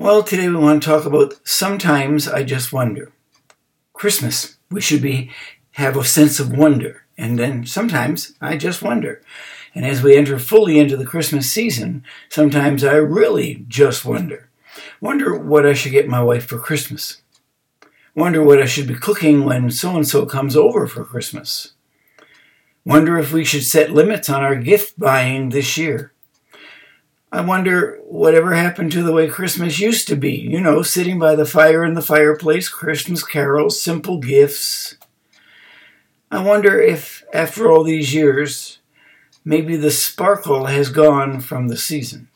Well, today we want to talk about sometimes I just wonder. Christmas, we should be have a sense of wonder, and then sometimes I just wonder. And as we enter fully into the Christmas season, sometimes I really just wonder. Wonder what I should get my wife for Christmas. Wonder what I should be cooking when so and so comes over for Christmas. Wonder if we should set limits on our gift buying this year. I wonder whatever happened to the way Christmas used to be. You know, sitting by the fire in the fireplace, Christmas carols, simple gifts. I wonder if, after all these years, maybe the sparkle has gone from the season.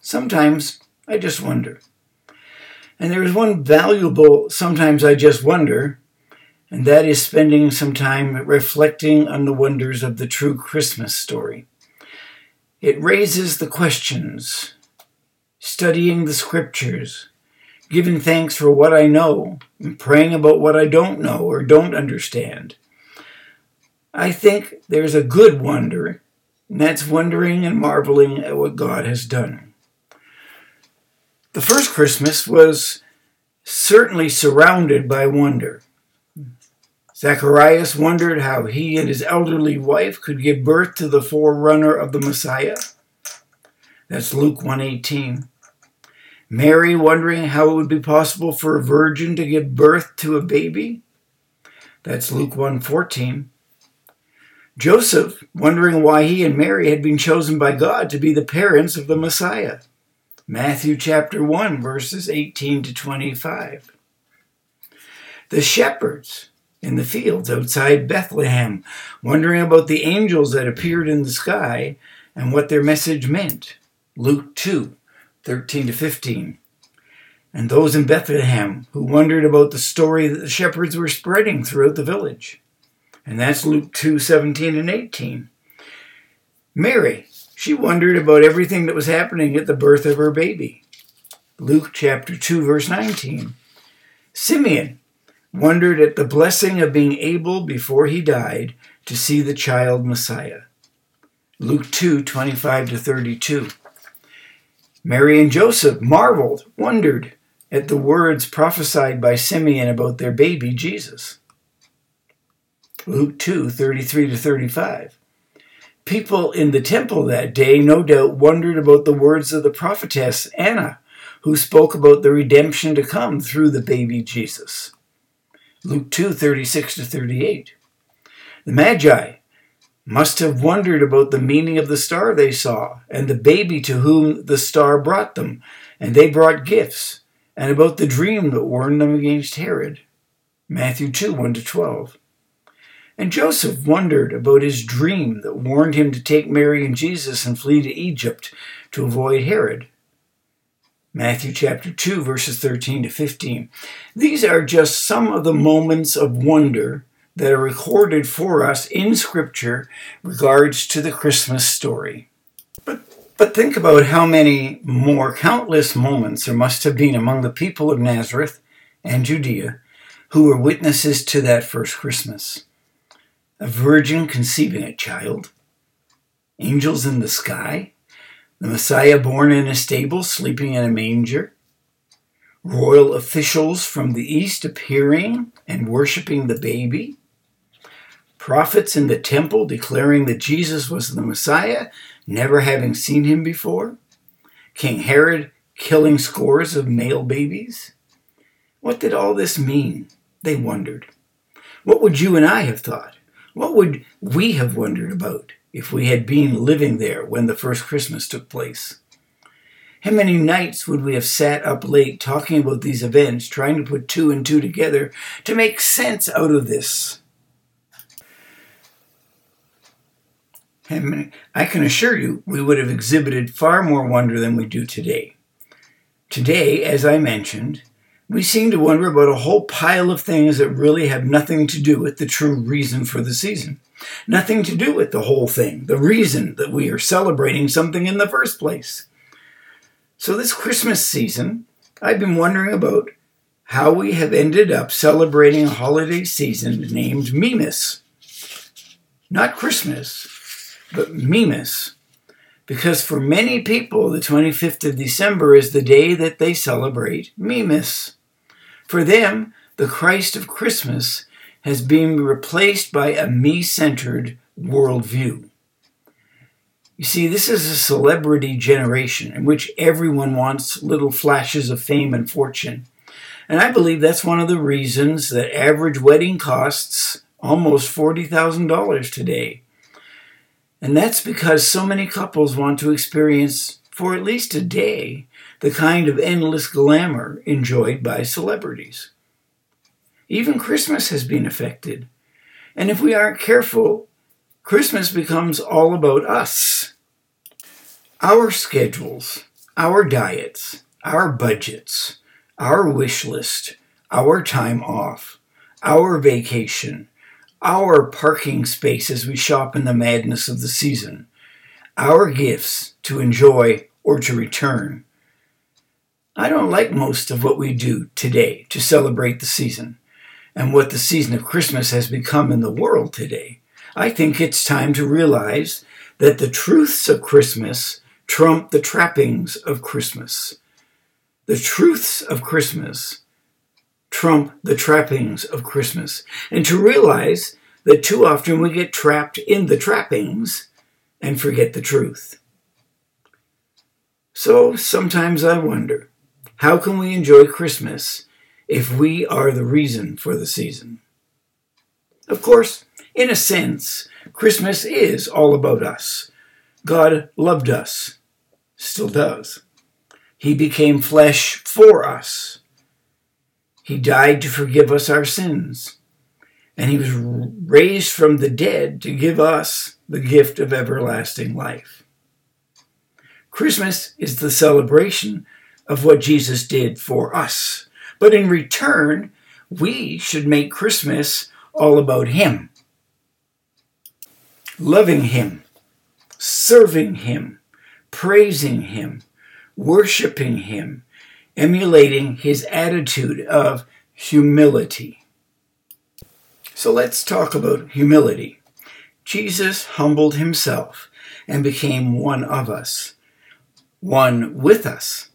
Sometimes I just wonder. And there is one valuable, sometimes I just wonder, and that is spending some time reflecting on the wonders of the true Christmas story. It raises the questions, studying the scriptures, giving thanks for what I know, and praying about what I don't know or don't understand. I think there's a good wonder, and that's wondering and marveling at what God has done. The first Christmas was certainly surrounded by wonder. Zacharias wondered how he and his elderly wife could give birth to the forerunner of the Messiah. That's Luke 118. Mary wondering how it would be possible for a virgin to give birth to a baby. That's Luke 114. Joseph wondering why he and Mary had been chosen by God to be the parents of the Messiah. Matthew chapter 1 verses 18 to 25. The shepherds in the fields outside Bethlehem, wondering about the angels that appeared in the sky and what their message meant. Luke 2 13 to 15. And those in Bethlehem who wondered about the story that the shepherds were spreading throughout the village. And that's Luke 2 17 and 18. Mary, she wondered about everything that was happening at the birth of her baby. Luke chapter 2, verse 19. Simeon, wondered at the blessing of being able, before he died, to see the child Messiah. Luke 2 25 to 32. Mary and Joseph marveled, wondered at the words prophesied by Simeon about their baby Jesus. Luke 2 33 to 35. People in the temple that day no doubt wondered about the words of the prophetess Anna, who spoke about the redemption to come through the baby Jesus. Luke 2 36 to 38. The Magi must have wondered about the meaning of the star they saw and the baby to whom the star brought them, and they brought gifts, and about the dream that warned them against Herod. Matthew 2 1 to 12. And Joseph wondered about his dream that warned him to take Mary and Jesus and flee to Egypt to avoid Herod. Matthew chapter 2, verses 13 to 15. These are just some of the moments of wonder that are recorded for us in Scripture regards to the Christmas story. But, but think about how many more countless moments there must have been among the people of Nazareth and Judea who were witnesses to that first Christmas. A virgin conceiving a child, angels in the sky, the Messiah born in a stable, sleeping in a manger, royal officials from the east appearing and worshiping the baby, prophets in the temple declaring that Jesus was the Messiah, never having seen him before, King Herod killing scores of male babies. What did all this mean? They wondered. What would you and I have thought? What would we have wondered about? If we had been living there when the first Christmas took place. How many nights would we have sat up late talking about these events, trying to put two and two together to make sense out of this? I can assure you we would have exhibited far more wonder than we do today. Today, as I mentioned, we seem to wonder about a whole pile of things that really have nothing to do with the true reason for the season. Nothing to do with the whole thing, the reason that we are celebrating something in the first place. So, this Christmas season, I've been wondering about how we have ended up celebrating a holiday season named Mimas. Not Christmas, but Mimas. Because for many people, the 25th of December is the day that they celebrate Mimas. For them, the Christ of Christmas has been replaced by a me centered worldview. You see, this is a celebrity generation in which everyone wants little flashes of fame and fortune. And I believe that's one of the reasons that average wedding costs almost $40,000 today. And that's because so many couples want to experience, for at least a day, the kind of endless glamour enjoyed by celebrities. Even Christmas has been affected. And if we aren't careful, Christmas becomes all about us. Our schedules, our diets, our budgets, our wish list, our time off, our vacation, our parking space as we shop in the madness of the season, our gifts to enjoy or to return. I don't like most of what we do today to celebrate the season and what the season of Christmas has become in the world today. I think it's time to realize that the truths of Christmas trump the trappings of Christmas. The truths of Christmas trump the trappings of Christmas. And to realize that too often we get trapped in the trappings and forget the truth. So sometimes I wonder how can we enjoy Christmas if we are the reason for the season? Of course, in a sense, Christmas is all about us. God loved us, still does. He became flesh for us. He died to forgive us our sins. And he was raised from the dead to give us the gift of everlasting life. Christmas is the celebration of what Jesus did for us. But in return, we should make Christmas all about Him. Loving Him, serving Him, praising Him, worshiping Him, emulating His attitude of humility. So let's talk about humility. Jesus humbled himself and became one of us, one with us.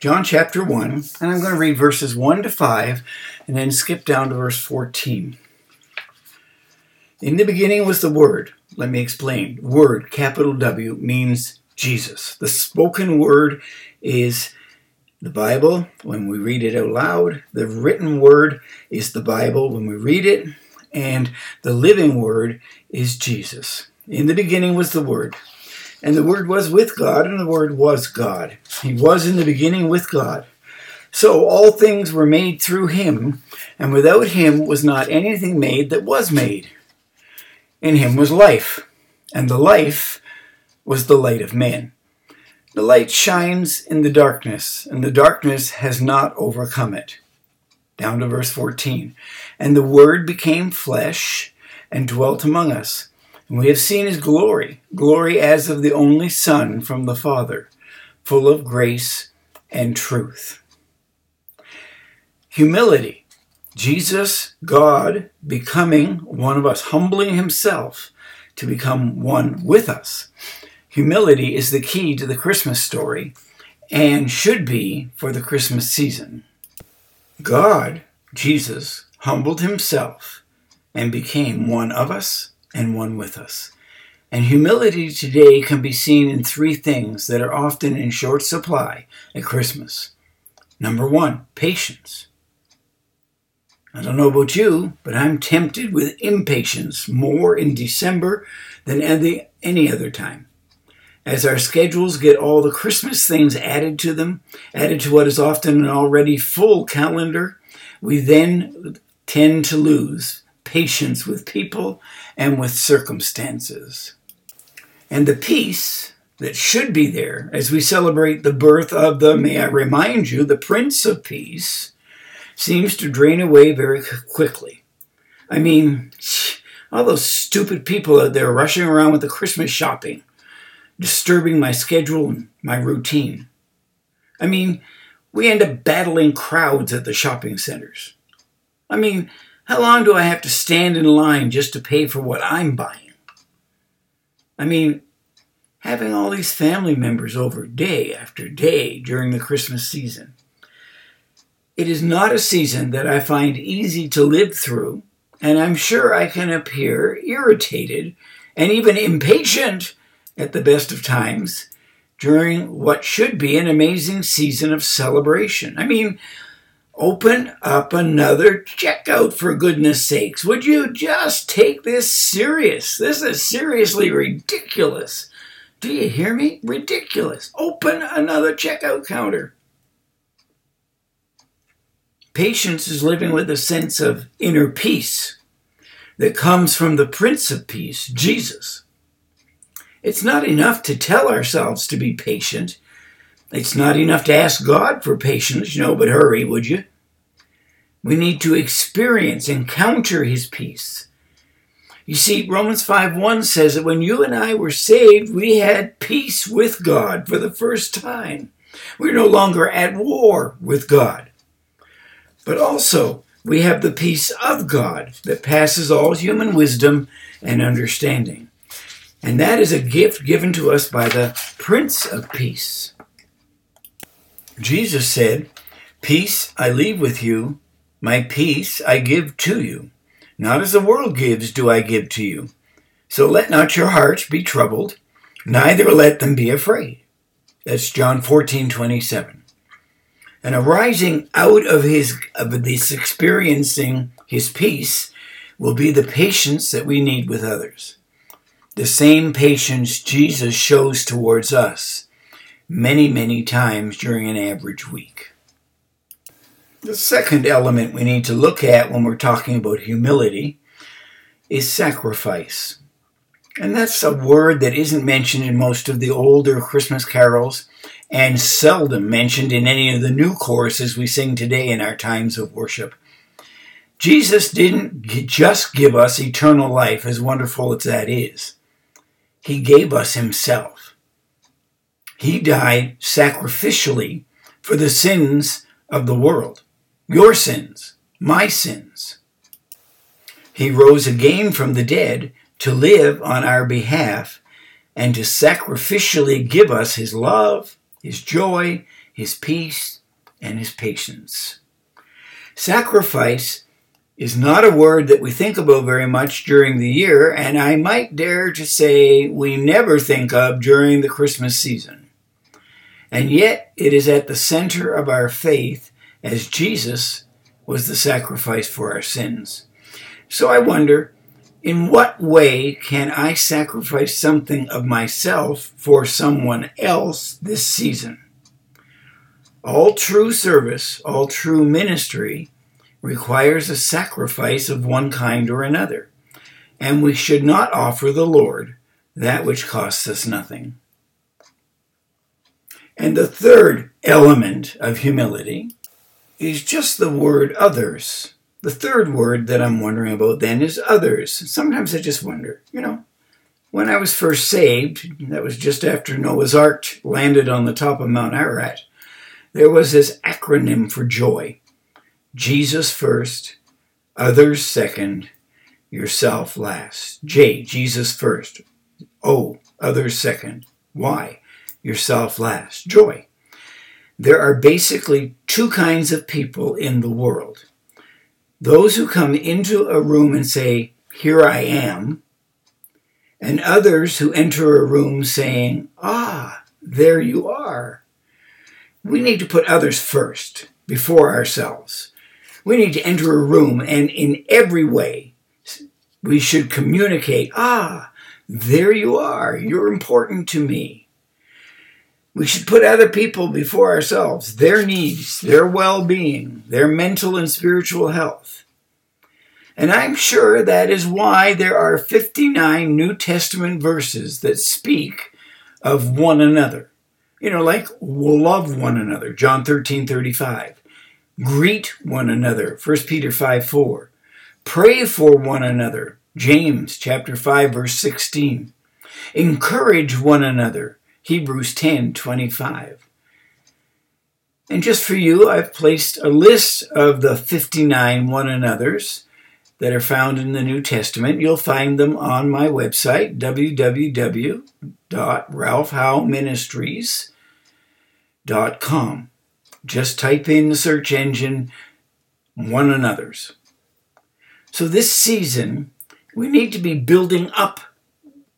John chapter 1, and I'm going to read verses 1 to 5 and then skip down to verse 14. In the beginning was the Word. Let me explain. Word, capital W, means Jesus. The spoken word is the Bible when we read it out loud. The written word is the Bible when we read it. And the living word is Jesus. In the beginning was the Word. And the Word was with God, and the Word was God. He was in the beginning with God. So all things were made through him, and without him was not anything made that was made. In him was life, and the life was the light of men. The light shines in the darkness, and the darkness has not overcome it. Down to verse 14. And the Word became flesh and dwelt among us. And we have seen his glory, glory as of the only Son from the Father, full of grace and truth. Humility. Jesus, God, becoming one of us, humbling himself to become one with us. Humility is the key to the Christmas story and should be for the Christmas season. God, Jesus, humbled himself and became one of us and one with us. And humility today can be seen in three things that are often in short supply at Christmas. Number one, patience. I don't know about you, but I'm tempted with impatience more in December than any, any other time. As our schedules get all the Christmas things added to them, added to what is often an already full calendar, we then tend to lose patience with people and with circumstances. And the peace that should be there as we celebrate the birth of the, may I remind you, the Prince of Peace, seems to drain away very quickly. I mean, all those stupid people out there rushing around with the Christmas shopping, disturbing my schedule and my routine. I mean, we end up battling crowds at the shopping centers. I mean, how long do I have to stand in line just to pay for what I'm buying? I mean, having all these family members over day after day during the Christmas season. It is not a season that I find easy to live through, and I'm sure I can appear irritated and even impatient at the best of times during what should be an amazing season of celebration. I mean, open up another checkout for goodness sakes. Would you just take this serious? This is seriously ridiculous. Do you hear me? Ridiculous. Open another checkout counter. Patience is living with a sense of inner peace that comes from the Prince of Peace, Jesus. It's not enough to tell ourselves to be patient. It's not enough to ask God for patience, you know, but hurry, would you? We need to experience, encounter His peace. You see, Romans 5 1 says that when you and I were saved, we had peace with God for the first time. We're no longer at war with God. But also, we have the peace of God that passes all human wisdom and understanding. And that is a gift given to us by the Prince of Peace. Jesus said, Peace I leave with you, my peace I give to you. Not as the world gives do I give to you. So let not your hearts be troubled, neither let them be afraid. That's John 14, 27. And arising out of his of this experiencing his peace will be the patience that we need with others the same patience Jesus shows towards us many, many times during an average week. The second element we need to look at when we're talking about humility is sacrifice. And that's a word that isn't mentioned in most of the older Christmas carols and seldom mentioned in any of the new choruses we sing today in our times of worship. Jesus didn't just give us eternal life, as wonderful as that is. He gave us himself. He died sacrificially for the sins of the world, your sins, my sins. He rose again from the dead to live on our behalf and to sacrificially give us his love, his joy, his peace, and his patience. Sacrifice is not a word that we think about very much during the year, and I might dare to say we never think of during the Christmas season. And yet it is at the center of our faith as Jesus was the sacrifice for our sins. So I wonder, in what way can I sacrifice something of myself for someone else this season? All true service, all true ministry requires a sacrifice of one kind or another, and we should not offer the Lord that which costs us nothing. And the third element of humility is just the word others. The third word that I'm wondering about then is others. Sometimes I just wonder, you know, when I was first saved, that was just after Noah's Ark landed on the top of Mount Ararat, there was this acronym for joy Jesus first, others second, yourself last. J, Jesus first. O, others second. Y, yourself last. Joy. There are basically two kinds of people in the world those who come into a room and say, Here I am, and others who enter a room saying, Ah, there you are. We need to put others first before ourselves. We need to enter a room and in every way we should communicate, ah, there you are. You're important to me. We should put other people before ourselves, their needs, their well being, their mental and spiritual health. And I'm sure that is why there are 59 New Testament verses that speak of one another. You know, like love one another, John 13 35. Greet one another, 1 Peter 5 4. Pray for one another, James chapter 5 verse 16. Encourage one another, Hebrews 10 25. And just for you, I've placed a list of the 59 one another's that are found in the New Testament. You'll find them on my website, www.ralphhowministries.com. Just type in the search engine one another's. So this season, we need to be building up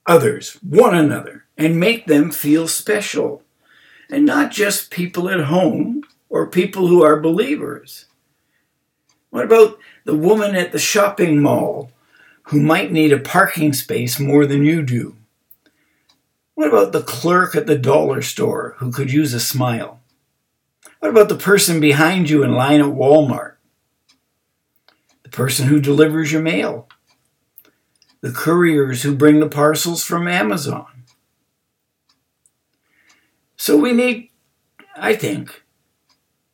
others, one another, and make them feel special. And not just people at home or people who are believers. What about the woman at the shopping mall who might need a parking space more than you do? What about the clerk at the dollar store who could use a smile? What about the person behind you in line at Walmart? The person who delivers your mail? The couriers who bring the parcels from Amazon? So we need, I think,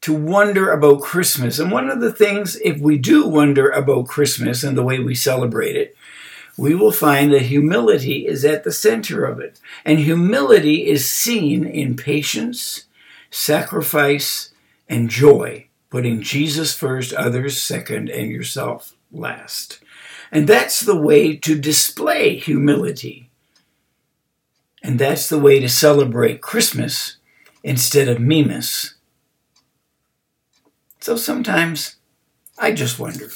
to wonder about Christmas. And one of the things, if we do wonder about Christmas and the way we celebrate it, we will find that humility is at the center of it. And humility is seen in patience, sacrifice, and joy, putting Jesus first, others second, and yourself last. And that's the way to display humility. And that's the way to celebrate Christmas instead of Mimas. So sometimes I just wonder.